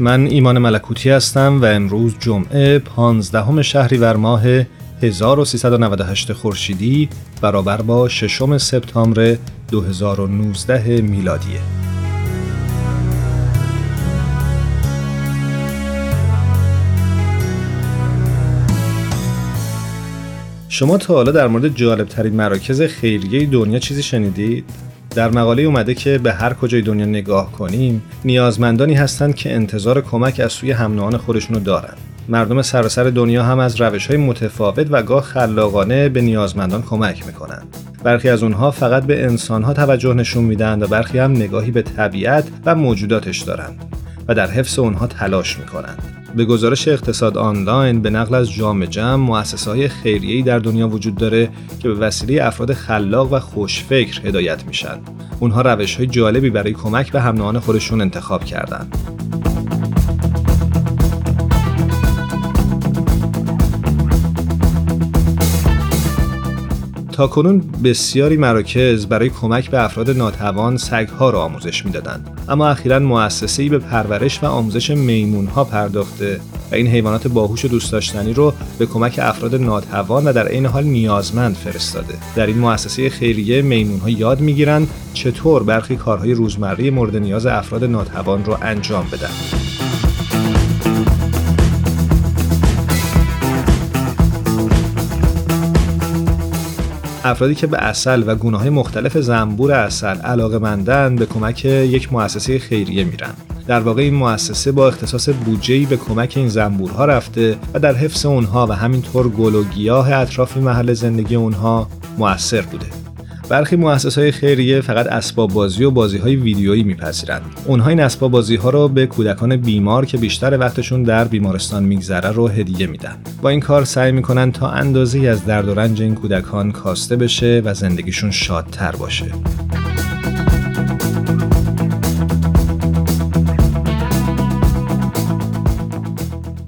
من ایمان ملکوتی هستم و امروز جمعه 15 شهریور ماه 1398 خورشیدی برابر با ششم سپتامبر 2019 میلادیه. شما تا حالا در مورد جالب ترین مراکز خیریه دنیا چیزی شنیدید؟ در مقاله اومده که به هر کجای دنیا نگاه کنیم نیازمندانی هستند که انتظار کمک از سوی هم خودشونو دارن مردم سراسر دنیا هم از روش های متفاوت و گاه خلاقانه به نیازمندان کمک می‌کنند. برخی از اونها فقط به انسانها توجه نشون میدن و برخی هم نگاهی به طبیعت و موجوداتش دارند و در حفظ اونها تلاش می‌کنند. به گزارش اقتصاد آنلاین به نقل از جام جمع مؤسسه های خیریه‌ای در دنیا وجود داره که به وسیله افراد خلاق و خوشفکر هدایت میشن. اونها روش های جالبی برای کمک به هم خودشون انتخاب کردند. تاکنون بسیاری مراکز برای کمک به افراد ناتوان سگها را آموزش می‌دادند. اما اخیرا مؤسسه‌ای به پرورش و آموزش میمونها پرداخته و این حیوانات باهوش و دوست داشتنی رو به کمک افراد ناتوان و در عین حال نیازمند فرستاده. در این مؤسسه خیریه میمونها یاد می‌گیرند چطور برخی کارهای روزمره مورد نیاز افراد ناتوان رو انجام بدن. افرادی که به اصل و گونه های مختلف زنبور اصل علاقه مندن به کمک یک مؤسسه خیریه میرن. در واقع این مؤسسه با اختصاص بودجه‌ای به کمک این زنبورها رفته و در حفظ اونها و همینطور گل و گیاه اطراف محل زندگی اونها موثر بوده. برخی های خیریه فقط اسباب بازی و بازی های ویدیویی میپذیرند. اونها این اسباب بازی ها رو به کودکان بیمار که بیشتر وقتشون در بیمارستان میگذره رو هدیه میدن. با این کار سعی می‌کنن تا اندازه از درد و رنج این کودکان کاسته بشه و زندگیشون شادتر باشه.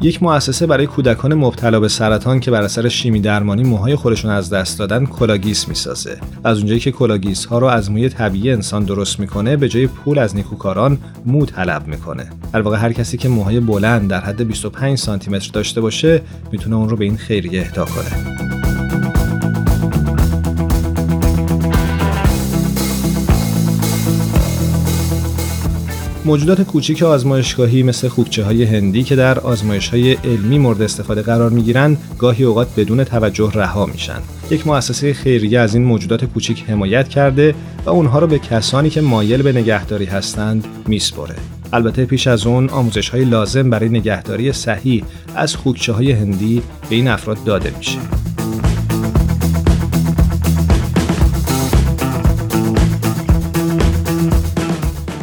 یک مؤسسه برای کودکان مبتلا به سرطان که بر اثر شیمی درمانی موهای خودشون از دست دادن کلاگیس می‌سازه. از اونجایی که کلاه‌گیس‌ها رو از موی طبیعی انسان درست می‌کنه به جای پول از نیکوکاران مو طلب می‌کنه. در واقع هر کسی که موهای بلند در حد 25 سانتی متر داشته باشه می‌تونه اون رو به این خیریه اهدا کنه. موجودات کوچیک آزمایشگاهی مثل خوکچه های هندی که در آزمایش های علمی مورد استفاده قرار می گیرن گاهی اوقات بدون توجه رها میشن. یک مؤسسه خیریه از این موجودات کوچیک حمایت کرده و اونها رو به کسانی که مایل به نگهداری هستند میسپره. البته پیش از اون آموزش های لازم برای نگهداری صحیح از خوکچه های هندی به این افراد داده میشه.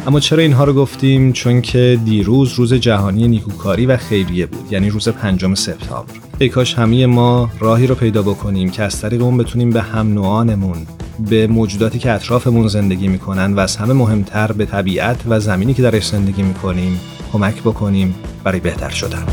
اما چرا اینها رو گفتیم؟ چون که دیروز روز جهانی نیکوکاری و خیریه بود یعنی روز پنجم سپتامبر. ای کاش همه ما راهی رو پیدا بکنیم که از طریق اون بتونیم به هم نوعانمون به موجوداتی که اطرافمون زندگی می‌کنن و از همه مهمتر به طبیعت و زمینی که درش زندگی می‌کنیم کمک بکنیم برای بهتر شدن.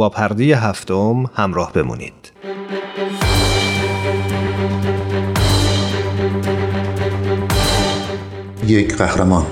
با پرده هفتم همراه بمونید. یک قهرمان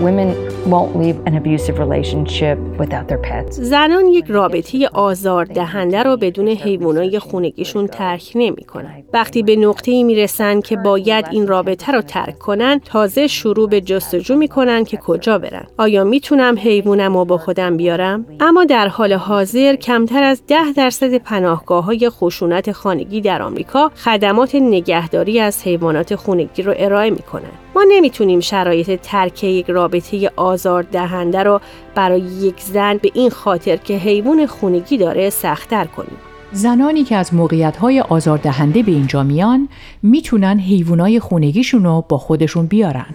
Women won't leave an abusive relationship without their pets. زنان یک رابطه آزار دهنده رو بدون حیوانای خونگیشون ترک نمی‌کنن. وقتی به نقطه ای می‌رسن که باید این رابطه رو ترک کنن تازه شروع به جستجو می‌کنن که کجا برن. آیا می‌تونم حیوانم رو با خودم بیارم؟ اما در حال حاضر کمتر از ده درصد پناهگاه های خشونت خانگی در آمریکا خدمات نگهداری از حیوانات خونگی رو ارائه می‌کنن. ما نمی‌تونیم شرایط ترک یک رابطه آزار دهنده رو برای یک زن به این خاطر که حیوان خونگی داره سختتر کنیم. زنانی که از موقعیت آزاردهنده به اینجا میان می‌تونن حیوانای خونگیشون رو با خودشون بیارن.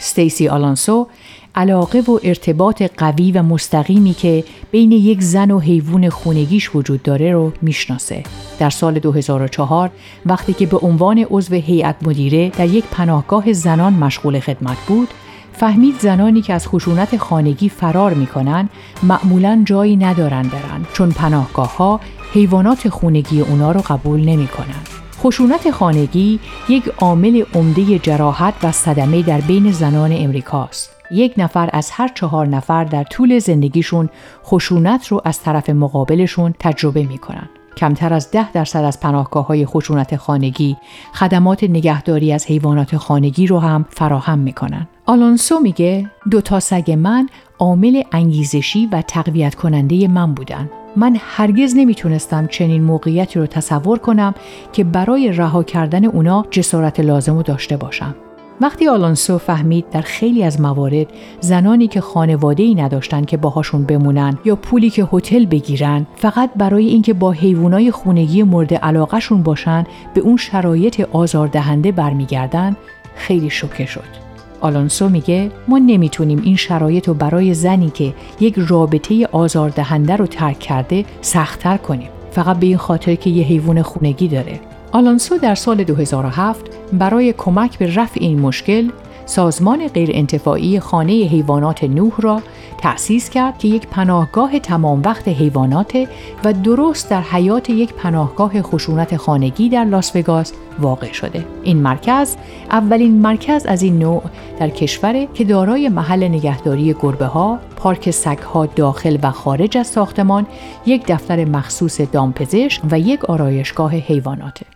ستیسی آلانسو علاقه و ارتباط قوی و مستقیمی که بین یک زن و حیوان خونگیش وجود داره رو می‌شناسه. در سال 2004 وقتی که به عنوان عضو هیئت مدیره در یک پناهگاه زنان مشغول خدمت بود، فهمید زنانی که از خشونت خانگی فرار می‌کنن معمولا جایی ندارن برن چون پناهگاه ها حیوانات خونگی اونا رو قبول نمی‌کنن. خشونت خانگی یک عامل عمده جراحت و صدمه در بین زنان امریکاست. یک نفر از هر چهار نفر در طول زندگیشون خشونت رو از طرف مقابلشون تجربه می‌کنن. کمتر از ده درصد از پناهگاه های خشونت خانگی خدمات نگهداری از حیوانات خانگی رو هم فراهم می‌کنن. آلونسو میگه دو تا سگ من عامل انگیزشی و تقویت کننده من بودن. من هرگز نمی‌تونستم چنین موقعیتی رو تصور کنم که برای رها کردن اونا جسارت لازم رو داشته باشم. وقتی آلونسو فهمید در خیلی از موارد زنانی که خانواده ای نداشتن که باهاشون بمونن یا پولی که هتل بگیرن فقط برای اینکه با حیوانای خونگی مورد علاقهشون باشن به اون شرایط آزاردهنده برمیگردن خیلی شوکه شد. آلونسو میگه ما نمی‌تونیم این شرایط رو برای زنی که یک رابطه آزاردهنده رو ترک کرده سختتر کنیم. فقط به این خاطر که یه حیوان خونگی داره. آلانسو در سال 2007 برای کمک به رفع این مشکل سازمان غیرانتفاعی خانه حیوانات نوح را تأسیس کرد که یک پناهگاه تمام وقت حیوانات و درست در حیات یک پناهگاه خشونت خانگی در لاس وگاس واقع شده. این مرکز اولین مرکز از این نوع در کشور که دارای محل نگهداری گربه ها، پارک سگ ها داخل و خارج از ساختمان، یک دفتر مخصوص دامپزشک و یک آرایشگاه حیواناته.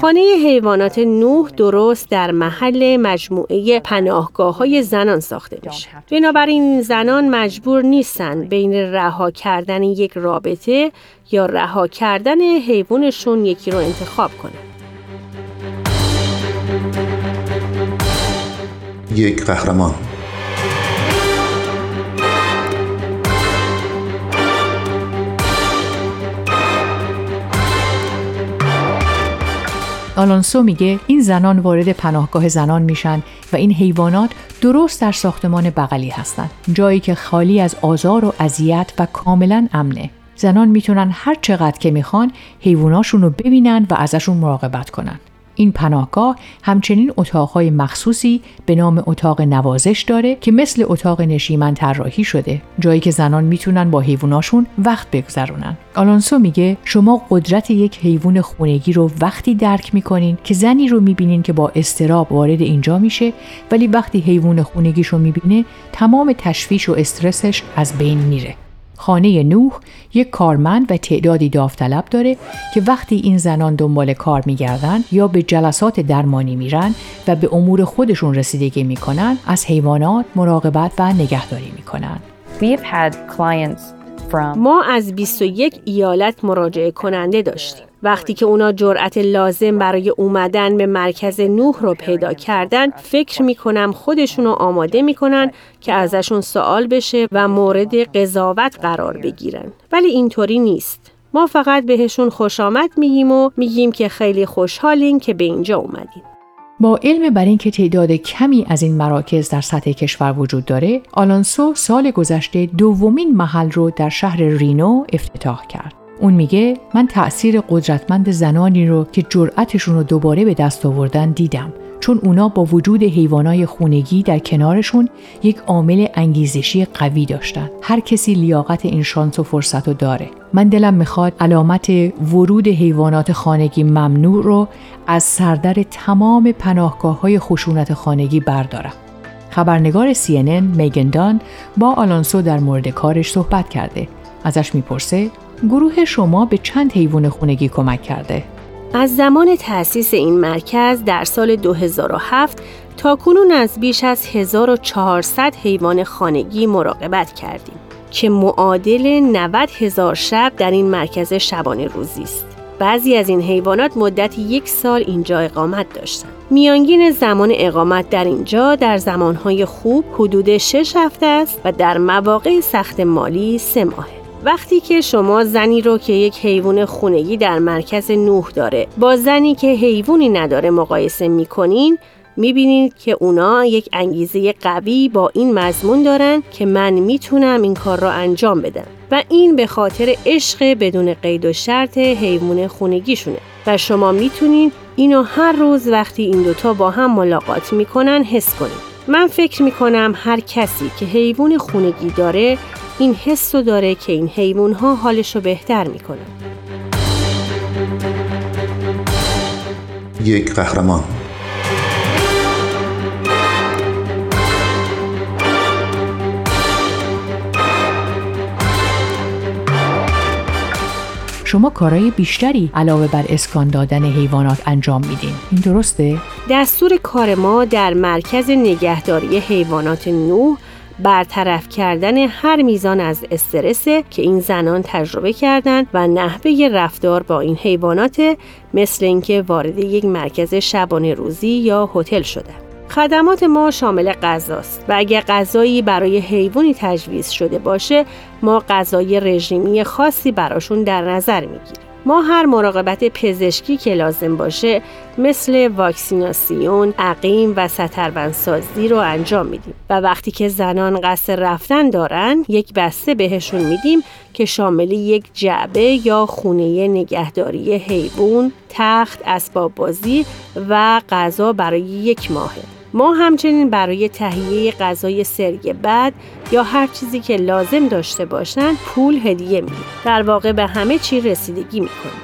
خانه حیوانات نوح درست در محل مجموعه پناهگاه های زنان ساخته میشه. بنابراین زنان مجبور نیستن بین رها کردن یک رابطه یا رها کردن حیوانشون یکی رو انتخاب کنن. یک قهرمان آلونسو میگه این زنان وارد پناهگاه زنان میشن و این حیوانات درست در ساختمان بغلی هستند جایی که خالی از آزار و اذیت و کاملا امنه. زنان می‌تونن هر چقدر که می‌خوان حیواناشون رو ببینن و ازشون مراقبت کنن. این پناهگاه همچنین اتاقهای مخصوصی به نام اتاق نوازش داره که مثل اتاق نشیمن طراحی شده. جایی که زنان می‌تونن با حیواناشون وقت بگذرونن. آلونسو میگه شما قدرت یک حیوان خونگی رو وقتی درک می‌کنین که زنی رو می‌بینین که با استراب وارد اینجا میشه ولی وقتی حیوان خونگیش رو می‌بینه تمام تشویش و استرسش از بین میره. خانه نوح یک کارمند و تعدادی داوطلب داره که وقتی این زنان دنبال کار میگردن یا به جلسات درمانی میرن و به امور خودشون رسیدگی می‌کنن از حیوانات مراقبت و نگهداری می‌کنن. ما از 21 ایالت مراجعه کننده داشتیم. وقتی که اونا جرأت لازم برای اومدن به مرکز نوح رو پیدا کردن فکر می‌کنم خودشونو آماده می‌کنن که ازشون سوال بشه و مورد قضاوت قرار بگیرن. ولی اینطوری نیست. ما فقط بهشون خوش آمد میگیم و میگیم که خیلی خوشحالین که به اینجا اومدین. با علم بر اینکه تعداد کمی از این مراکز در سطح کشور وجود داره، آلانسو سال گذشته دومین محل رو در شهر رینو افتتاح کرد. اون میگه من تأثیر قدرتمند زنانی رو که جرأتشون رو دوباره به دست آوردن دیدم. چون اونا با وجود حیوانای خونگی در کنارشون یک عامل انگیزشی قوی داشتن. هر کسی لیاقت این شانس و فرصت رو داره. من دلم می‌خواد علامت ورود حیوانات خانگی ممنوع رو از سردر تمام پناهگاه های خشونت خانگی بردارم. خبرنگار CNN میگندان با آلانسو در مورد کارش صحبت کرده. ازش می‌پرسه گروه شما به چند حیوان خونگی کمک کرده از زمان تأسیس این مرکز در سال 2007 تا کنون از بیش از 1400 حیوان خانگی مراقبت کردیم که معادل 90 هزار شب در این مرکز شبانه روزی است. بعضی از این حیوانات مدت یک سال اینجا اقامت داشتند. میانگین زمان اقامت در اینجا در زمانهای خوب حدود 6 هفته است و در مواقع سخت مالی سه ماهه. وقتی که شما زنی رو که یک حیوان خونگی در مرکز نوح داره با زنی که حیوانی نداره مقایسه می‌کنین می‌بینید که اونا یک انگیزه قوی با این مضمون دارن که من می‌تونم این کار را انجام بدم. و این به خاطر عشق بدون قید و شرط حیوان خونگیشونه. و شما می‌تونید اینو هر روز وقتی این دوتا با هم ملاقات می‌کنن حس کنید من فکر می‌کنم هر کسی که حیوان خونگی داره این حس رو داره که این حیوان ها حالش رو بهتر می‌کنن یک قهرمان. شما کارهای بیشتری علاوه بر اسکان دادن حیوانات انجام میدین. این درسته؟ دستور کار ما در مرکز نگهداری حیوانات نوح برطرف کردن هر میزان از استرسه که این زنان تجربه کردند و نحوه رفتار با این حیوانات مثل اینکه وارد یک مرکز شبانه روزی یا هتل شده. خدمات ما شامل غذاست و اگر غذایی برای حیوانی تجویز شده باشه ما غذای رژیمی خاصی براشون در نظر می‌گیریم. ما هر مراقبت پزشکی که لازم باشه مثل واکسیناسیون، عقیم و ستربندسازی رو انجام میدیم و وقتی که زنان قصد رفتن دارن یک بسته بهشون میدیم که شامل یک جعبه یا خونه نگهداری حیوان، تخت، اسباب بازی و غذا برای یک ماهه. ما همچنین برای تهیه غذای سری بعد یا هر چیزی که لازم داشته باشند پول هدیه میدیم. در واقع به همه چی رسیدگی می‌کنیم.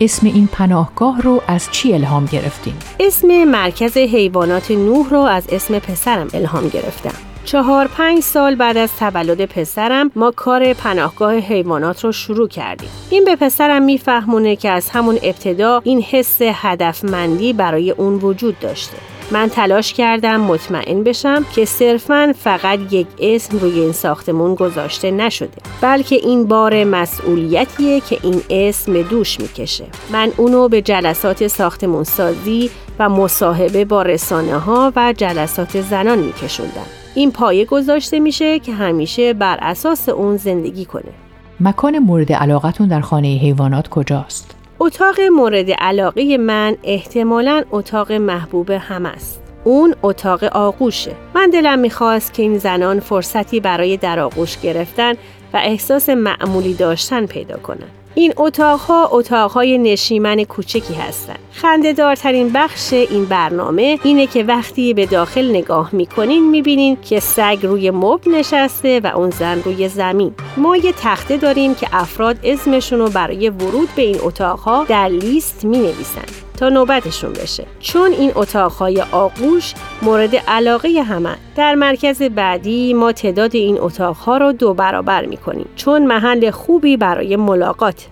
اسم این پناهگاه رو از چی الهام گرفتیم؟ اسم مرکز حیوانات نوح رو از اسم پسرم الهام گرفتم. چهار پنج سال بعد از تولد پسرم ما کار پناهگاه حیوانات رو شروع کردیم. این به پسرم میفهمونه که از همون ابتدا این حس هدفمندی برای اون وجود داشته. من تلاش کردم مطمئن بشم که صرفا فقط یک اسم روی این ساختمون گذاشته نشده بلکه این بار مسئولیتیه که این اسم دوش می‌کشه. من اونو به جلسات ساختمون سازی و مصاحبه با رسانه ها و جلسات زنان میکشوندم. این پایه گذاشته میشه که همیشه بر اساس اون زندگی کنه. مکان مورد علاقتون در خانه حیوانات کجاست؟ اتاق مورد علاقه من احتمالا اتاق محبوب هم است. اون اتاق آغوشه. من دلم می‌خواست که این زنان فرصتی برای در آغوش گرفتن و احساس معمولی داشتن پیدا کنن. این اتاقها اتاقهای نشیمن کوچکی هستند. خندهدارترین بخش این برنامه اینه که وقتی به داخل نگاه می‌کنین می‌بینین که سگ روی مبل نشسته و اون زن روی زمین. ما یه تخته داریم که افراد اسمشون رو برای ورود به این اتاقها در لیست می‌نویسن. تا نوبتشون بشه چون این اتاقهای آغوش مورد علاقه همه در مرکز بعدی ما تعداد این اتاقها رو دو برابر می‌کنیم چون محل خوبی برای ملاقات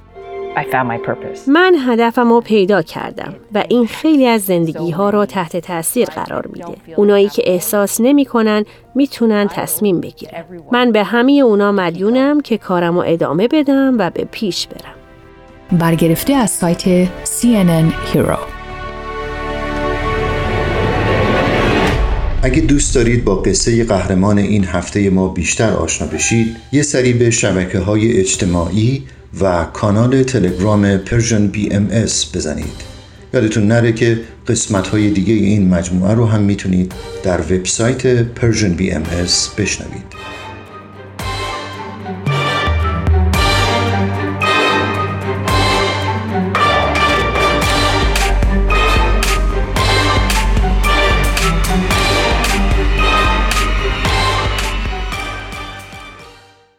من هدفم رو پیدا کردم و این خیلی از زندگی ها رو تحت تاثیر قرار میده. اونایی که احساس نمی‌کنن می‌تونن تصمیم بگیرن. من به همه اونا مدیونم که کارم رو ادامه بدم و به پیش برم. برگرفته از سایت CNN Hero. اگه دوست دارید با قصه قهرمان این هفته ما بیشتر آشنا بشید یه سری به شبکه های اجتماعی و کانال تلگرام ام اس بزنید. یادتون نره که قسمت های دیگه این مجموعه رو هم می‌تونید در وبسایت ام اس بشنوید.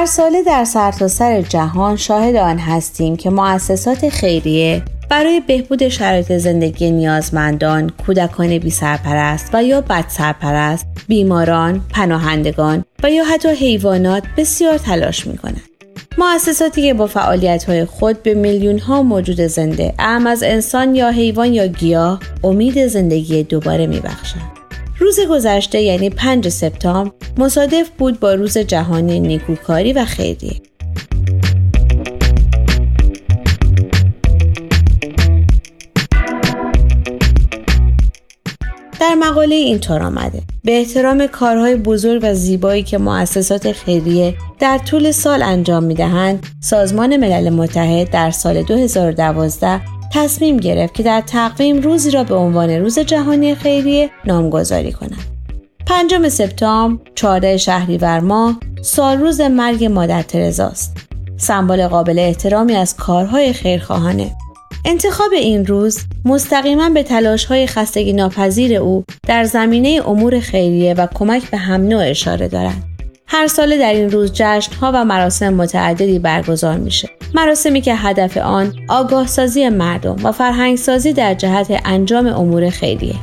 هر ساله در سرتاسر سر جهان شاهد آن هستیم که مؤسسات خیریه برای بهبود شرایط زندگی نیازمندان، کودکان بی سرپرست و یا بد سرپرست، بیماران، پناهندگان و یا حتی حیوانات بسیار تلاش می کنند. مؤسساتی که با فعالیت های خود به میلیون ها موجود زنده اهم از انسان یا حیوان یا گیاه امید زندگی دوباره می بخشند. روز گذشته یعنی 5 سپتامبر مصادف بود با روز جهانی نیکوکاری و خیریه. در مقاله اینطور آمده به احترام کارهای بزرگ و زیبایی که مؤسسات خیریه در طول سال انجام می دهند سازمان ملل متحد در سال 2012 تصمیم گرفت که در تقویم روزی را به عنوان روز جهانی خیریه نامگذاری کند. پنجم سپتامبر 14 شهریور ماه سال روز مرگ مادر ترزاست. سمبل قابل احترامی از کارهای خیرخواهانه. انتخاب این روز مستقیما به تلاش های خستگی ناپذیر او در زمینه امور خیریه و کمک به هم نوع اشاره دارد. هر ساله در این روز جشن ها و مراسم متعددی برگزار میشه. مراسمی که هدف آن آگاه سازی مردم و فرهنگ سازی در جهت انجام امور خیریه.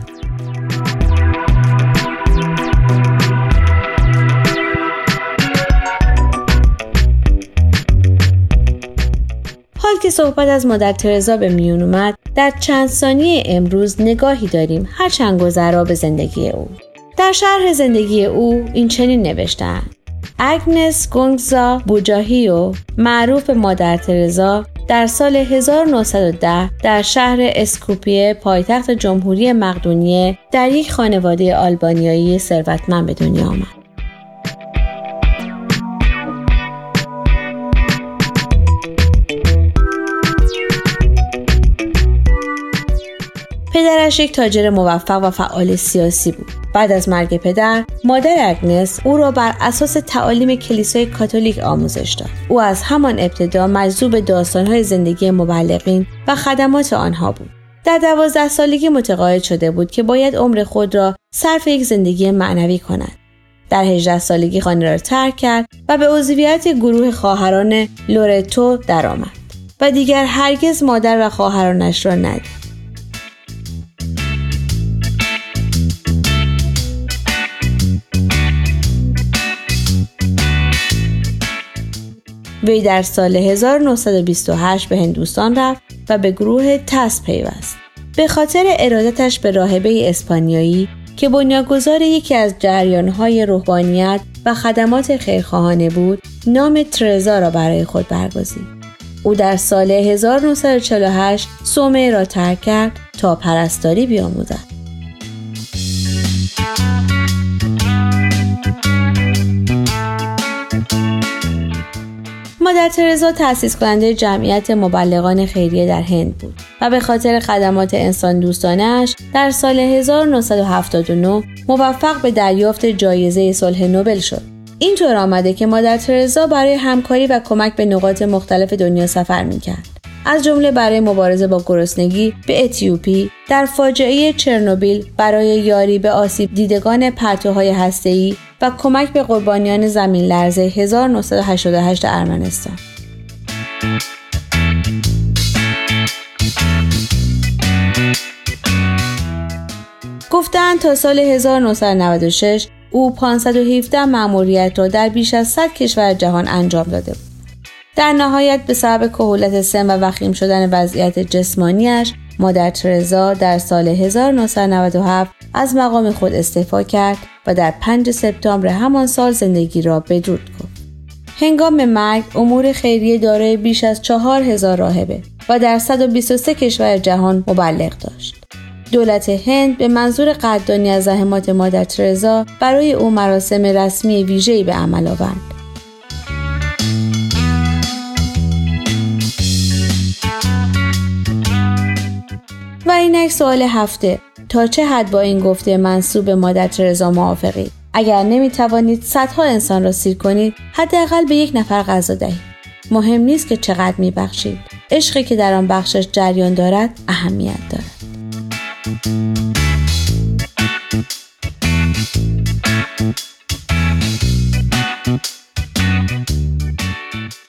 حال که صحبت از مادر ترزا به میون اومد در چند ثانیه امروز نگاهی داریم هرچند گذرا به زندگی او در شرح زندگی او این چنین نوشتند اگنس گونگزا بوجاهیو معروف مادر ترزا در سال 1910 در شهر اسکوپیه پایتخت جمهوری مقدونیه در یک خانواده آلبانیایی ثروتمند به دنیا آمد. پدرش یک تاجر موفق و فعال سیاسی بود. بعد از مرگ پدر، مادر اگنس او را بر اساس تعالیم کلیسای کاتولیک آموزش داد. او از همان ابتدا مجذوب داستانهای زندگی مبلغین و خدمات آنها بود. در دوازده سالگی متقاعد شده بود که باید عمر خود را صرف یک زندگی معنوی کند. در 18 سالگی خانه را ترک کرد و به عضویت گروه خواهران لورتو درآمد و دیگر هرگز مادر و خواهرانش را ندید. وی در سال 1928 به هندوستان رفت و به گروه تس پیوست. به خاطر ارادتش به راهبه اسپانیایی که بنیانگذار یکی از جریانهای روحانیت و خدمات خیرخواهانه بود، نام ترزا را برای خود برگزید. او در سال 1948 سومه را ترک کرد تا پرستاری بیاموزد. مادر ترزا تأسیس کننده جمعیت مبلغان خیریه در هند بود و به خاطر خدمات انسان دوستانش در سال 1979 موفق به دریافت جایزه صلح نوبل شد. اینطور آمده که مادر ترزا برای همکاری و کمک به نقاط مختلف دنیا سفر می‌کرد. از جمله برای مبارزه با گرسنگی به اتیوپی در فاجعه چرنوبیل برای یاری به آسیب دیدگان پرتوهای هسته‌ای و کمک به قربانیان زمین لرزه 1988 ارمنستان. گفتند تا سال 1996 او 517 مأموریت را در بیش از 100 کشور جهان انجام داده بود. در نهایت به سبب کهولت سن و وخیم شدن وضعیت جسمانیش مادر ترزا در سال 1997 از مقام خود استعفا کرد و در 5 سپتامبر همان سال زندگی را بدرود گفت. هنگام مرگ امور خیریه دارای بیش از چهار هزار راهبه و در 123 کشور جهان مبلغ داشت. دولت هند به منظور قدردانی از زحمات مادر ترزا برای او مراسم رسمی ویژه‌ای به عمل آورد. اینک سوال هفته. تا چه حد با این گفته منصوب مادر ترزا موافقید اگر نمی توانید صدها انسان را سیر کنید حداقل به یک نفر غذا دهید. مهم نیست که چقدر می بخشید عشقی که در آن بخشش جریان دارد اهمیت دارد.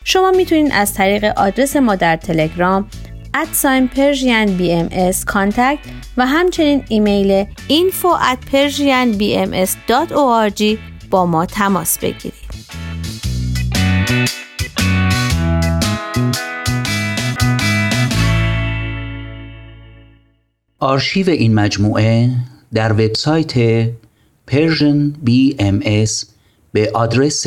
شما می‌تونید از طریق آدرس ما در تلگرام @ persian BMS contact و همچنین ایمیل info at persianbms.org با ما تماس بگیرید. آرشیو این مجموعه در وبسایت Persian BMS به آدرس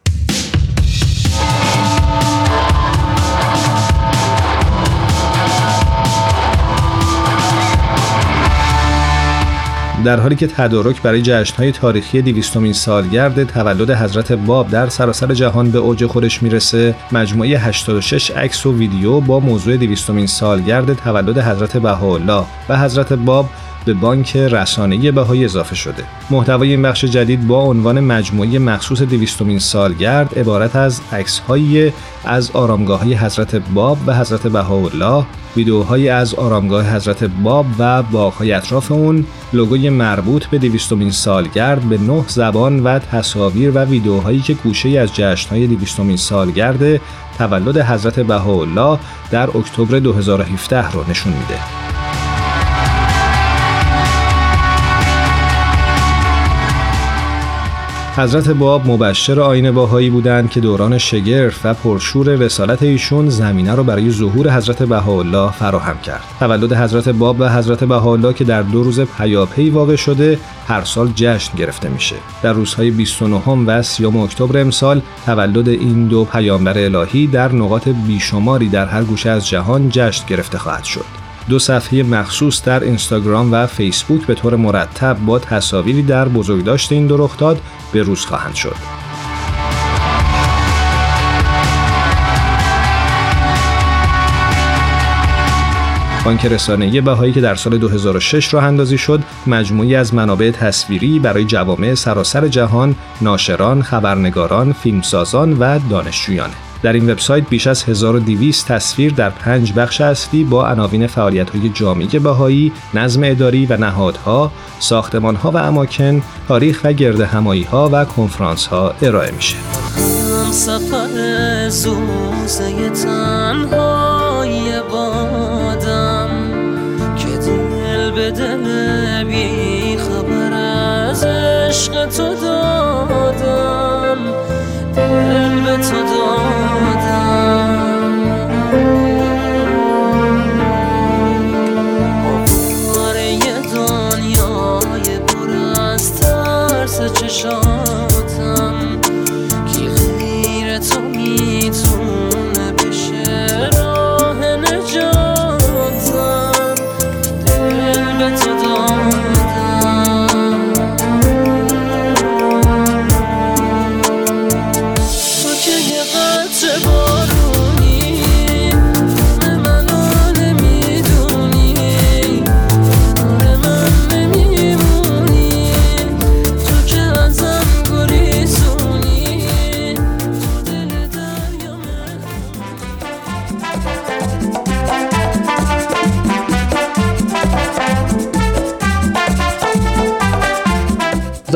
در حالی که تدارک برای جشنهای تاریخی دیویستومین سالگرد تولد حضرت باب در سراسر جهان به اوج خودش می‌رسه مجموعه 86 عکس و ویدیو با موضوع دیویستومین سالگرد تولد حضرت بهاءالله و حضرت باب به بانک رسانه‌ای بهایی اضافه شده. محتوای این بخش جدید با عنوان مجموعه مخصوص دویستمین سالگرد عبارت از عکس‌های از آرامگاه‌های حضرت باب و حضرت بهاءالله، ویدیوهایی از آرامگاه حضرت باب و باغ‌های اطراف اون، لوگوی مربوط به دویستمین سالگرد به نه زبان و تصاویر و ویدیوهایی که گوشه از جشن‌های دویستمین سالگرد تولد حضرت بهاءالله در اکتبر 2017 رو نشون میده. حضرت باب مبشر آین باهایی بودند که دوران شگرف و پرشور رسالت ایشون زمینه را برای ظهور حضرت بهاءالله فراهم کرد. تولد حضرت باب و حضرت بهاءالله که در دو روز پیاپی واقع شده، هر سال جشن گرفته میشه. در روزهای 29 و 30 اکتبر امسال تولد این دو پیامبر الهی در نقاط بیشماری در هر گوشه از جهان جشن گرفته خواهد شد. دو صفحه مخصوص در اینستاگرام و فیسبوک به طور مرتب با تصاویری در بزرگداشت این دو رخداد به روز خواهند شد. بانک رسانه‌ای بهایی که در سال 2006 راه اندازی شد، مجموعی از منابع تصویری برای جوامع سراسر جهان، ناشران، خبرنگاران، فیلمسازان و دانشجویانه. در این وبسایت بیش از 1200 تصویر در پنج بخش اصلی با عناوین فعالیت‌های جامعه بهایی، نظم اداری و نهادها، ساختمان‌ها و اماکن، تاریخ و گرد ها و کنفرانس‌ها ارائه میشه. سفر زوزه تنهای بادم که دل به دل بی خبر از عشق تو دادم دل به تو دادم.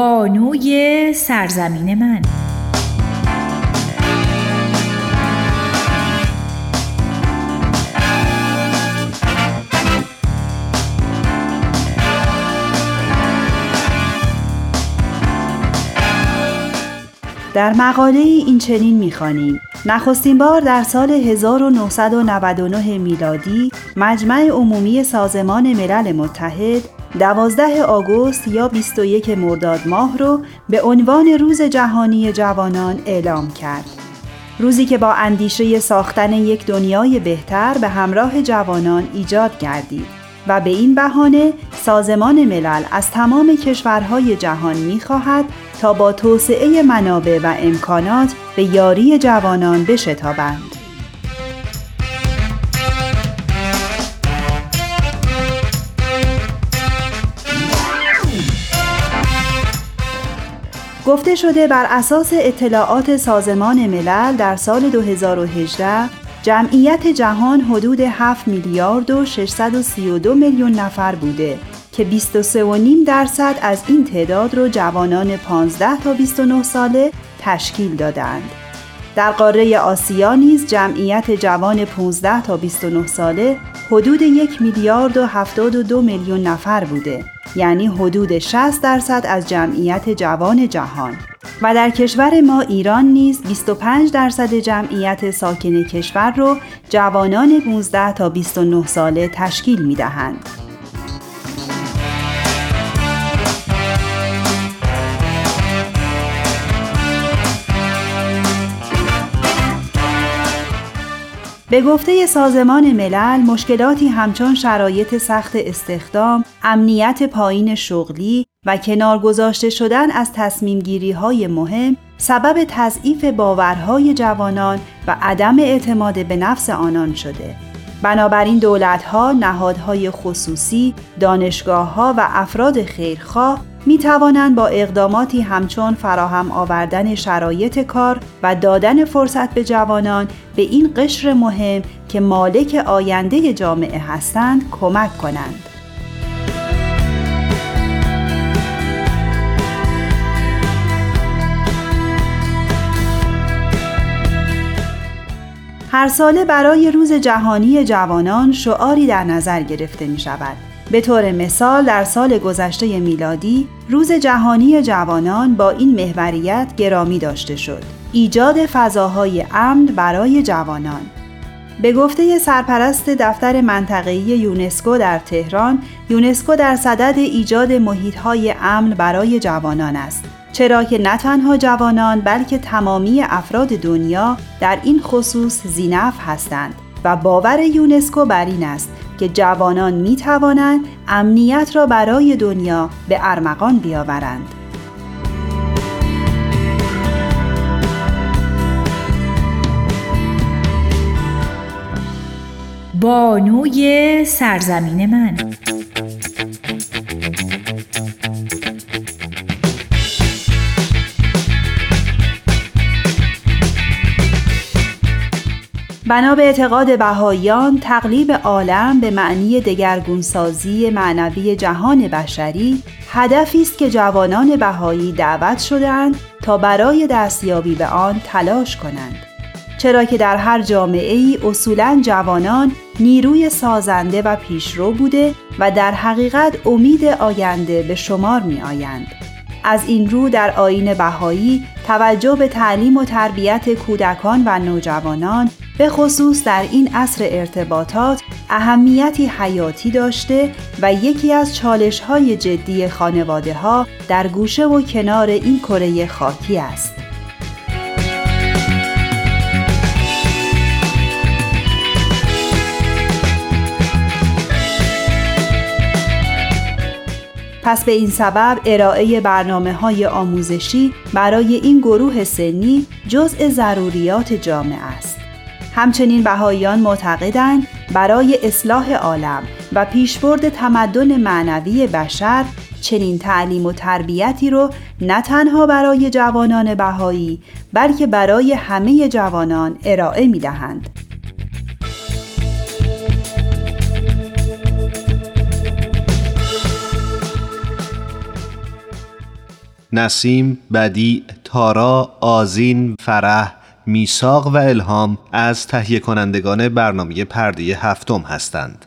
بانوی سرزمین من. در مقاله این چنین می‌خوانیم. نخستین بار در سال 1999 میلادی مجمع عمومی سازمان ملل متحد 12 آگوست یا 21 مرداد ماه رو به عنوان روز جهانی جوانان اعلام کرد. روزی که با اندیشه ساختن یک دنیای بهتر به همراه جوانان ایجاد گردید. و به این بهانه سازمان ملل از تمام کشورهای جهان می‌خواهد تا با توسعه منابع و امکانات به یاری جوانان بشتابند. گفته شده بر اساس اطلاعات سازمان ملل در سال 2018 جمعیت جهان حدود 7 میلیارد و 632 میلیون نفر بوده که 23.5 درصد از این تعداد رو جوانان 15 تا 29 ساله تشکیل دادند. در قاره آسیا نیز جمعیت جوان 15 تا 29 ساله حدود 1 میلیارد و 72 میلیون نفر بوده یعنی حدود 60 درصد از جمعیت جوان جهان و در کشور ما ایران نیز 25 درصد جمعیت ساکن کشور رو جوانان 15 تا 29 ساله تشکیل می دهند. به گفته سازمان ملل مشکلاتی همچون شرایط سخت استخدام، امنیت پایین شغلی و کنار گذاشته شدن از تصمیم گیری های مهم سبب تضعیف باورهای جوانان و عدم اعتماد به نفس آنان شده. بنابراین دولتها، نهادهای خصوصی، دانشگاه و افراد خیرخواه می توانند با اقداماتی همچون فراهم آوردن شرایط کار و دادن فرصت به جوانان به این قشر مهم که مالک آینده جامعه هستند کمک کنند. هر ساله برای روز جهانی جوانان شعاری در نظر گرفته می شود. به طور مثال در سال گذشته میلادی روز جهانی جوانان با این محوریت گرامی داشته شد. ایجاد فضاهای امن برای جوانان به گفته سرپرست دفتر منطقه‌ای یونسکو در تهران، یونسکو در صدد ایجاد محیط‌های امن برای جوانان است. چرا که نه تنها جوانان بلکه تمامی افراد دنیا در این خصوص زینف هستند و باور یونسکو بر این است که جوانان می توانند امنیت را برای دنیا به ارمغان بیاورند. بانوی سرزمین من بنا به اعتقاد بهاییان تقلیب عالم به معنی دگرگونسازی معنوی جهان بشری هدفی است که جوانان بهایی دعوت شدهاند تا برای دستیابی به آن تلاش کنند چرا که در هر جامعه ای اصولا جوانان نیروی سازنده و پیشرو بوده و در حقیقت امید آینده به شمار می آیند. از این رو در آین بهایی توجه به تعلیم و تربیت کودکان و نوجوانان به خصوص در این عصر ارتباطات اهمیتی حیاتی داشته و یکی از چالش های جدی خانواده ها در گوشه و کنار این کره خاکی است. پس به این سبب ارائه برنامه های آموزشی برای این گروه سنی جزء ضروریات جامعه است. همچنین بهاییان معتقدند برای اصلاح عالم و پیشبرد تمدن معنوی بشر چنین تعلیم و تربیتی رو نه تنها برای جوانان بهایی بلکه برای همه جوانان ارائه می دهند. نسیم، بدی، تارا، آزین، فرح، میساق و الهام از تهیه کنندگان برنامه پرده هفتم هستند.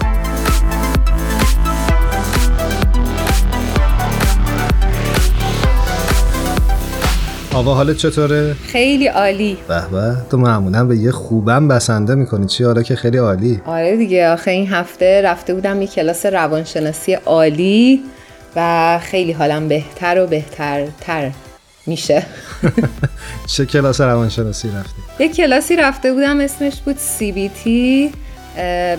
آوا حالت چطوره؟ خیلی عالی. به به. تو معمولا به یه خوبم بسنده می‌کنی. چی؟ حالا که خیلی عالی. آره دیگه. آخه این هفته رفته بودم یه کلاس روانشناسی عالی و خیلی حالم بهتر و بهترتر میشه. چه کلاس روانشناسی رفتی؟ یه کلاسی رفته بودم اسمش بود تی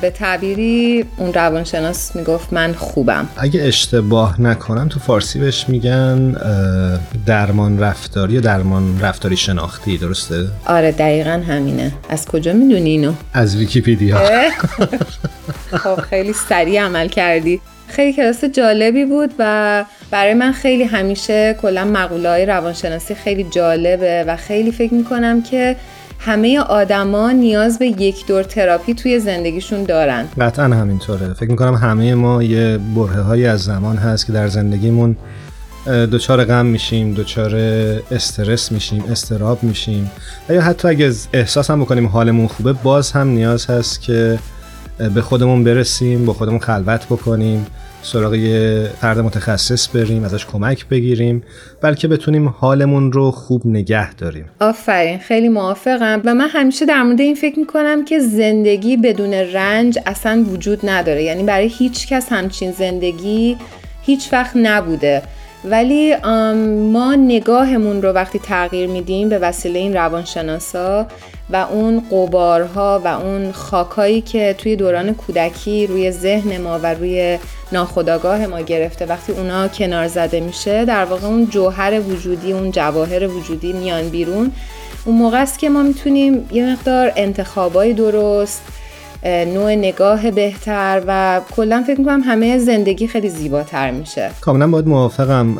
به تعبیری اون روانشناس می‌گفت من خوبم اگه اشتباه نکنم تو فارسی بهش میگن درمان رفتاری یا درمان رفتاری شناختی درسته؟ آره دقیقا همینه از کجا می‌دونی اینو؟ از ویکیپیدیا خب خیلی سریع عمل کردی خیلی کلاس جالبی بود و برای من خیلی همیشه کلا مقوله های روانشناسی خیلی جالبه و خیلی فکر می‌کنم که همه آدما نیاز به یک دور تراپی توی زندگیشون دارن. قطعا همینطوره. فکر می‌کنم همه ما یه بره های از زمان هست که در زندگیمون دچار غم میشیم دچار استرس میشیم استراب میشیم. و یا حتی اگه احساس هم بکنیم حالمون خوبه باز هم نیاز هست که به خودمون برسیم با خودمون خلوت بکنیم. سراغ یه فرد متخصص بریم ازش کمک بگیریم بلکه بتونیم حالمون رو خوب نگه داریم. آفرین خیلی موافقم. و من همیشه در مورد این فکر می‌کنم که زندگی بدون رنج اصلا وجود نداره. یعنی برای هیچ کس همچین زندگی هیچ وقت نبوده. ولی ما نگاهمون رو وقتی تغییر میدیم به وسیله این روانشناسا و اون قبارها و اون خاکایی که توی دوران کودکی روی ذهن ما و روی ناخداگاه ما گرفته وقتی اونا کنار زده میشه در واقع اون جوهر وجودی اون جواهر وجودی میان بیرون. اون موقع است که ما می‌تونیم یه مقدار انتخابای درست نوع نگاه بهتر و کلا فکر می‌کنم همه زندگی خیلی زیباتر میشه. کاملا باید موافقم.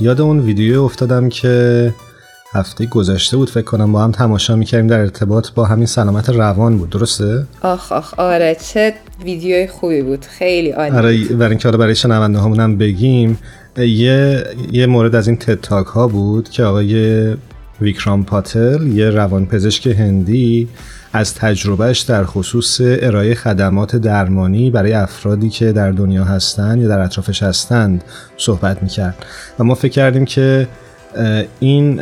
یاد اون ویدیو افتادم که هفته گذشته بود فکر کنم با هم تماشا می‌کردیم در ارتباط با همین سلامت روان بود. درسته؟ آخ آخ آره. چه ویدیوی خوبی بود. خیلی عالی. آره برای اینکه حالا برای شنونده هامون بگیم یه یه مورد از این تتاک ها بود که آقای ویکرام پاتل یه روانپزشک هندی از تجربهش در خصوص ارائه خدمات درمانی برای افرادی که در دنیا هستند یا در اطرافش هستند صحبت می‌کرد. و ما فکر کردیم که این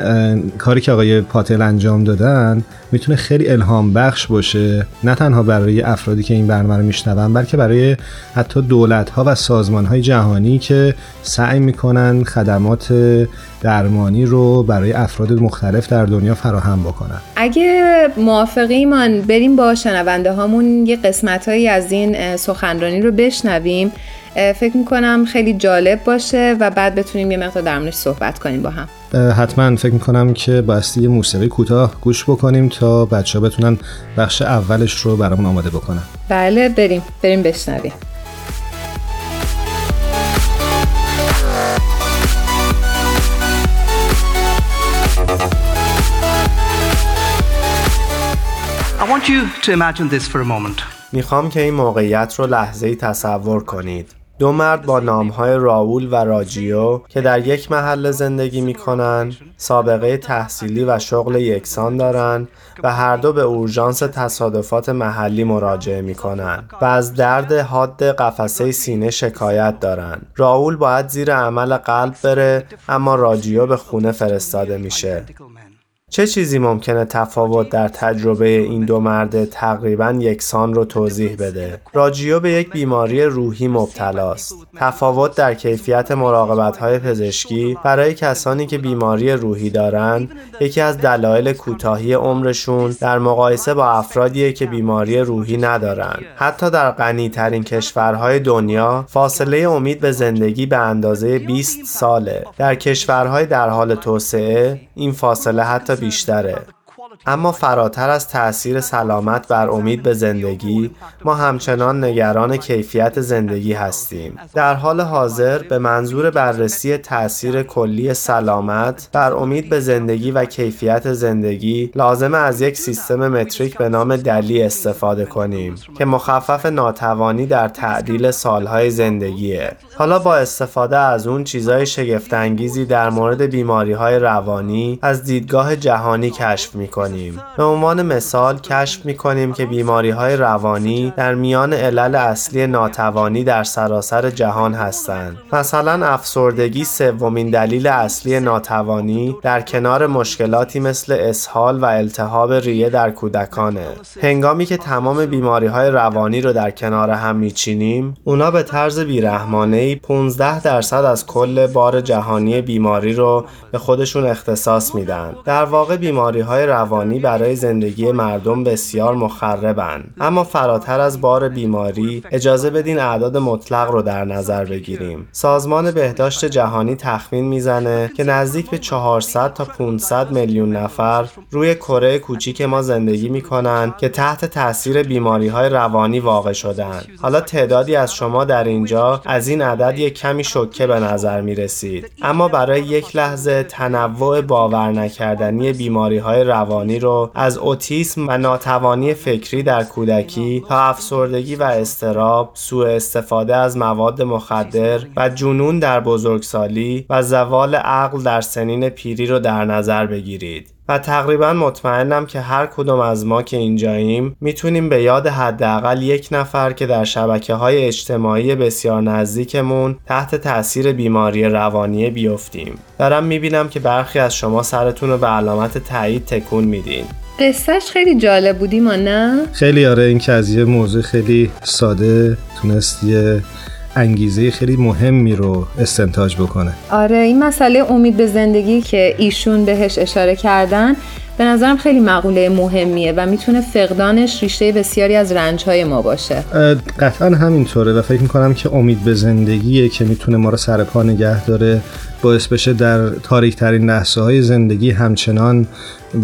کاری که آقای پاتل انجام دادن می‌تونه خیلی الهام بخش باشه نه تنها برای افرادی که این برنامه رو میشنون بلکه برای حتی دولت ها و سازمان های جهانی که سعی می‌کنن خدمات درمانی رو برای افراد مختلف در دنیا فراهم بکنن. اگه موافقی من بریم با شنونده هامون یه قسمت هایی از این سخنرانی رو بشنویم. فکر می‌کنم خیلی جالب باشه و بعد بتونیم یه مقدار درمونش صحبت کنیم با هم حتما فکر می‌کنم که باستی یه موسیقی کوتاه گوش بکنیم تا بچه ها بتونن بخش اولش رو برامون آماده بکنن بله بریم بریم بشنویم I want you to imagine this for a moment. می‌خوام که این موقعیت رو لحظه ای تصور کنید. دو مرد با نامهای راول و راجیو که در یک محل زندگی می کنند سابقه تحصیلی و شغل یکسان دارند و هر دو به اورژانس تصادفات محلی مراجعه می کنند و از درد حاد قفسه سینه شکایت دارند. راول باید زیر عمل قلب بره اما راجیو به خونه فرستاده میشه. چه چیزی ممکنه تفاوت در تجربه این دو مرد تقریبا یکسان رو توضیح بده؟ راجیو به یک بیماری روحی مبتلاست. تفاوت در کیفیت مراقبت های پزشکی برای کسانی که بیماری روحی دارند یکی از دلایل کوتاهی عمرشون در مقایسه با افرادی که بیماری روحی ندارند. حتی در غنی ترین کشورهای دنیا فاصله امید به زندگی به اندازه 20 ساله. در کشورهای در حال توسعه این فاصله حتی بیشتره. اما فراتر از تأثیر سلامت بر امید به زندگی ما همچنان نگران کیفیت زندگی هستیم. در حال حاضر به منظور بررسی تأثیر کلی سلامت بر امید به زندگی و کیفیت زندگی لازم از یک سیستم متریک به نام دلی استفاده کنیم که مخفف ناتوانی در تعدیل سالهای زندگیه. حالا با استفاده از اون چیزای شگفتانگیزی در مورد بیماری های روانی از دیدگاه جهانی کشف می‌کنیم. به عنوان مثال کشف می‌کنیم که بیماری های روانی در میان علل اصلی ناتوانی در سراسر جهان هستند. مثلا افسردگی سومین دلیل اصلی ناتوانی در کنار مشکلاتی مثل اسهال و التهاب ریه در کودکانه. هنگامی که تمام بیماری های روانی رو در کنار هم میچینیم اونا به طرز بیرحمانه 15 درصد از کل بار جهانی بیماری رو به خودشون اختصاص میدن. در واقع بیماری های روانی برای زندگی مردم بسیار مخربن. اما فراتر از بار بیماری اجازه بدین اعداد مطلق رو در نظر بگیریم. سازمان بهداشت جهانی تخمین می‌زنه که نزدیک به 400 تا 500 میلیون نفر روی کره کوچیک ما زندگی می‌کنن که تحت تاثیر بیماری های روانی واقع شدن. حالا تعدادی از شما در اینجا از این عدد یک کمی شکه به نظر می رسید اما برای یک لحظه تنوع باور نکردنی بیماری های روانی رو از اوتیسم و ناتوانی فکری در کودکی تا افسردگی و استراب سوء استفاده از مواد مخدر و جنون در بزرگسالی و زوال عقل در سنین پیری رو در نظر بگیرید. و تقریبا مطمئنم که هر کدوم از ما که اینجاییم می‌تونیم به یاد حداقل یک نفر که در شبکه های اجتماعی بسیار نزدیکمون تحت تاثیر بیماری روانی بیفتیم دارم می‌بینم که برخی از شما سرتون رو به علامت تایید تکون میدین قصهش خیلی جالب بودیم ما نه؟ خیلی آره این که از یه موضوع خیلی ساده تونست انگیزه خیلی مهمی رو استنتاج بکنه. آره این مسئله امید به زندگی که ایشون بهش اشاره کردن به نظرم خیلی مقوله مهمیه و می‌تونه فقدانش ریشه بسیاری از رنجهای ما باشه. قطعا همینطوره و فکر می‌کنم که امید به زندگیه که می‌تونه ما رو سر پا نگه داره. باعث بشه در تاریک ترین لحظه های زندگی همچنان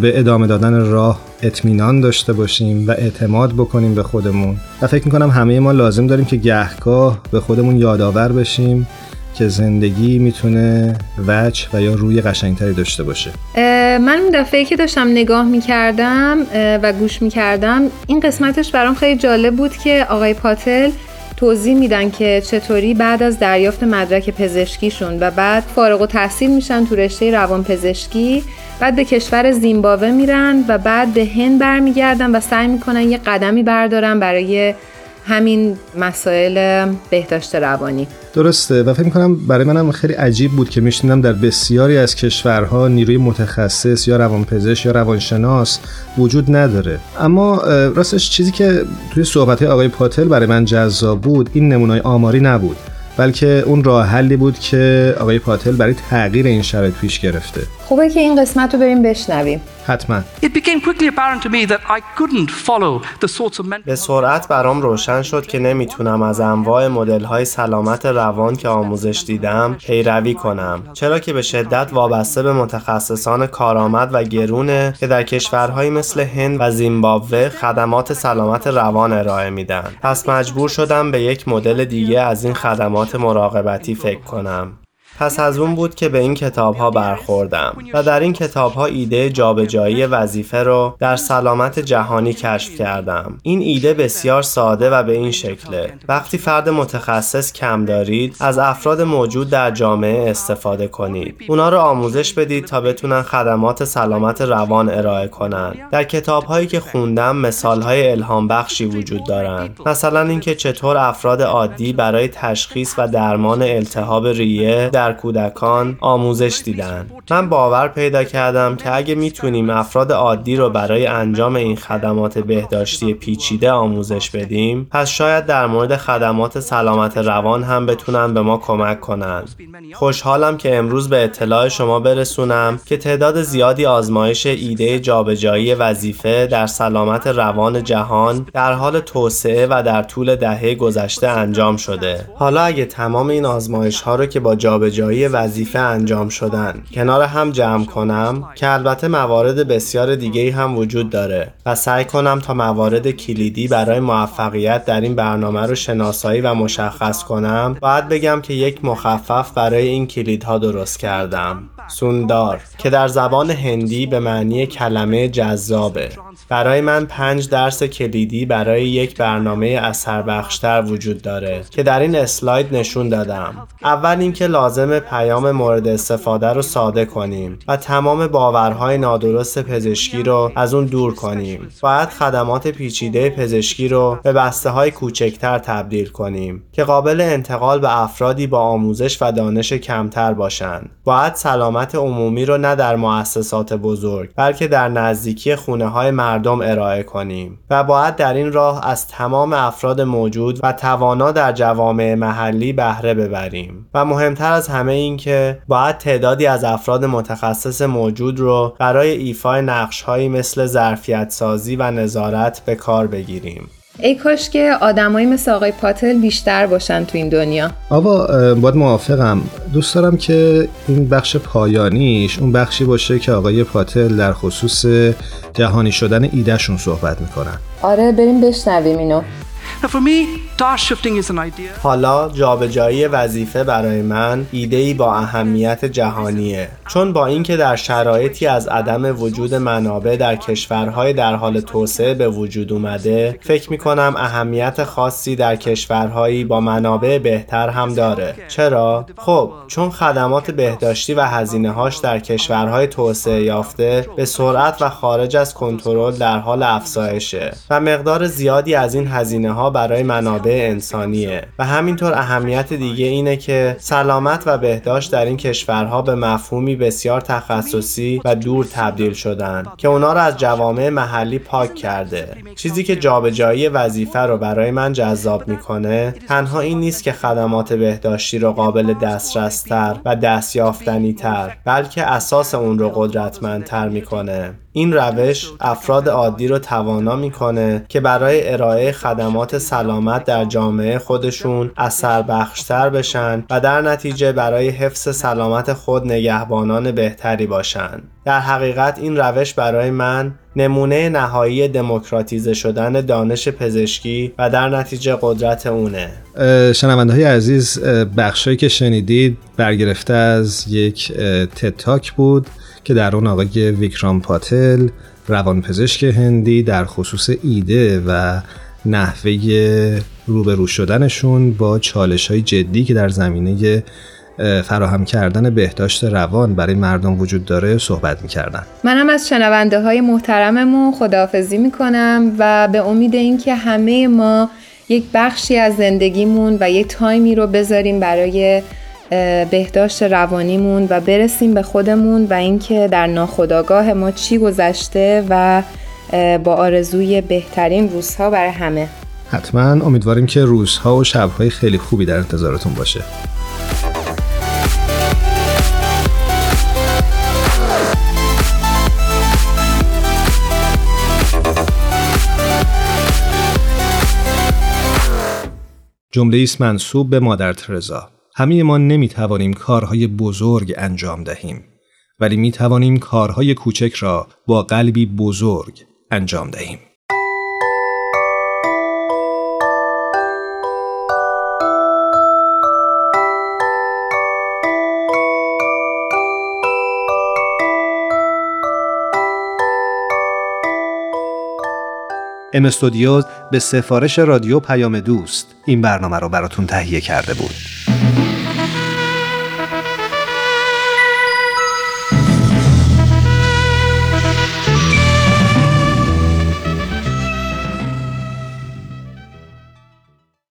به ادامه دادن راه اطمینان داشته باشیم و اعتماد بکنیم به خودمون. و فکر می‌کنم همه ما لازم داریم که گهگاه به خودمون یادآور بشیم که زندگی می‌تونه وجه و یا روی قشنگتری داشته باشه. من اون دفعه که داشتم نگاه می‌کردم و گوش می‌کردم این قسمتش برام خیلی جالب بود که آقای پاتل توضیح میدن که چطوری بعد از دریافت مدرک پزشکیشون و بعد فارغ و تحصیل میشن تو رشته روان پزشکی بعد به کشور زیمبابوه میرن و بعد به هند برمیگردن و سعی می‌کنن یه قدمی بردارن برای همین مسائل بهداشت روانی. درسته و فکر کنم برای منم خیلی عجیب بود که میشنیدم در بسیاری از کشورها نیروی متخصص یا روانپزشک یا روانشناس وجود نداره. اما راستش چیزی که توی صحبت آقای پاتل برای من جذاب بود این نمونای آماری نبود بلکه اون راه حلی بود که آقای پاتل برای تغییر این شرایط پیش گرفته. خوبه که این قسمت رو بریم بشنویم. حتما. به سرعت برام روشن شد که نمی‌تونم از انواع مدل های سلامت روان که آموزش دیدم پیروی کنم. چرا که به شدت وابسته به متخصصان کارآمد و گرونه که در کشورهایی مثل هند و زیمبابوه خدمات سلامت روان ارائه میدن. پس مجبور شدم به یک مدل دیگه از این خدمات مراقبتی فکر کنم. پس از اون بود که به این کتاب ها برخوردم و در این کتاب ها ایده جابجایی وظیفه رو در سلامت جهانی کشف کردم. این ایده بسیار ساده و به این شکله. وقتی فرد متخصص کم دارید از افراد موجود در جامعه استفاده کنید. اونا رو آموزش بدید تا بتونن خدمات سلامت روان ارائه کنند. در کتاب هایی که خوندم مثال های الهام بخشی وجود دارند مثلا اینکه چطور افراد عادی برای تشخیص و درمان التهاب ریه در کودکان آموزش دیدن. من باور پیدا کردم که اگه می‌تونیم افراد عادی رو برای انجام این خدمات بهداشتی پیچیده آموزش بدیم پس شاید در مورد خدمات سلامت روان هم بتونن به ما کمک کنند خوشحالم که امروز به اطلاع شما برسونم که تعداد زیادی آزمایش ایده جابجایی وظیفه در سلامت روان جهان در حال توسعه و در طول دهه گذشته انجام شده. حالا اگه تمام این آزمایش ها رو که با جابجایی وظیفه انجام شدن. کنار هم جمع کنم که البته موارد بسیار دیگه هم وجود داره و سعی کنم تا موارد کلیدی برای موفقیت در این برنامه رو شناسایی و مشخص کنم. باید بگم که یک مخفف برای این کلیدها درست کردم. سوندار که در زبان هندی به معنی کلمه جذابه. برای من پنج درس کلیدی برای یک برنامه اثر بخشتر وجود داره که در این اسلاید نشون دادم. اول اینکه لازم پیام مورد استفاده رو ساده کنیم و تمام باورهای نادرست پزشکی رو از اون دور کنیم. باید خدمات پیچیده پزشکی رو به بسته های کوچکتر تبدیل کنیم که قابل انتقال به افرادی با آموزش و دانش کمتر باشند. باید سلامت عمومی رو نه در مؤسسات بزرگ بلکه در نزدیکی خونه های مردم ارائه کنیم و باید در این راه از تمام افراد موجود و توانا در جوامع محلی بهره ببریم. و مهمتر از همه این که باید تعدادی از افراد متخصص موجود رو برای ایفای نقشهایی مثل ظرفیت سازی و نظارت به کار بگیریم. ای کاش که آدمایی مثل آقای پاتل بیشتر باشن تو این دنیا. آقا باید موافقم. دوست دارم که این بخش پایانیش اون بخشی باشه که آقای پاتل در خصوص جهانی شدن ایدهشون صحبت می‌کنن. آره بریم بشنویم اینو. حالا جابجایی وظیفه برای من ایده با اهمیت جهانیه. چون با اینکه در شرایطی از عدم وجود منابع در کشورهای در حال توسعه به وجود اومده فکر می کنم اهمیت خاصی در کشورهایی با منابع بهتر هم داره. چرا؟ خب چون خدمات بهداشتی و هزینه هاش در کشورهای توسعه یافته به سرعت و خارج از کنترل در حال افزایشه. و مقدار زیادی از این هزینه ها برای منابع انسانیه. و همینطور اهمیت دیگه اینه که سلامت و بهداشت در این کشورها به مفهومی بسیار تخصصی و دور تبدیل شدن که اونا رو از جوامع محلی پاک کرده. چیزی که جابجایی وظیفه رو برای من جذاب می‌کنه تنها این نیست که خدمات بهداشتی رو قابل دسترستر و دستیافتنی تر بلکه اساس اون رو قدرتمندتر می‌کنه. این روش افراد عادی رو توانا می‌کنه که برای ارائه خدمات سلامت در جامعه خودشون اثر بخشتر بشن و در نتیجه برای حفظ سلامت خود نگهبانان بهتری باشند. در حقیقت این روش برای من نمونه نهایی دموکراتیزه شدن دانش پزشکی و در نتیجه قدرت اونه. شنونده های عزیز بخشایی که شنیدید برگرفته از یک تتاک بود. که در اون آقای ویکرام پاتل روانپزشک هندی در خصوص ایده و نحوه روبرو شدنشون با چالش های جدی که در زمینه فراهم کردن بهداشت روان برای مردم وجود داره صحبت می‌کردن. منم از شنونده های محترممون خداحافظی می‌کنم و به امید اینکه همه ما یک بخشی از زندگیمون و یک تایمی رو بذاریم برای بهداشت روانیمون و برسیم به خودمون و اینکه در ناخودآگاه ما چی گذشته و با آرزوی بهترین روزها برای همه. حتما امیدواریم که روزها و شبهای خیلی خوبی در انتظارتون باشه. جمله است منصوب به مادر ترزا. همه ما نمی توانیم کارهای بزرگ انجام دهیم ولی می توانیم کارهای کوچک را با قلبی بزرگ انجام دهیم. ام استودیوز به سفارش رادیو پیام دوست این برنامه را براتون تهیه کرده بود.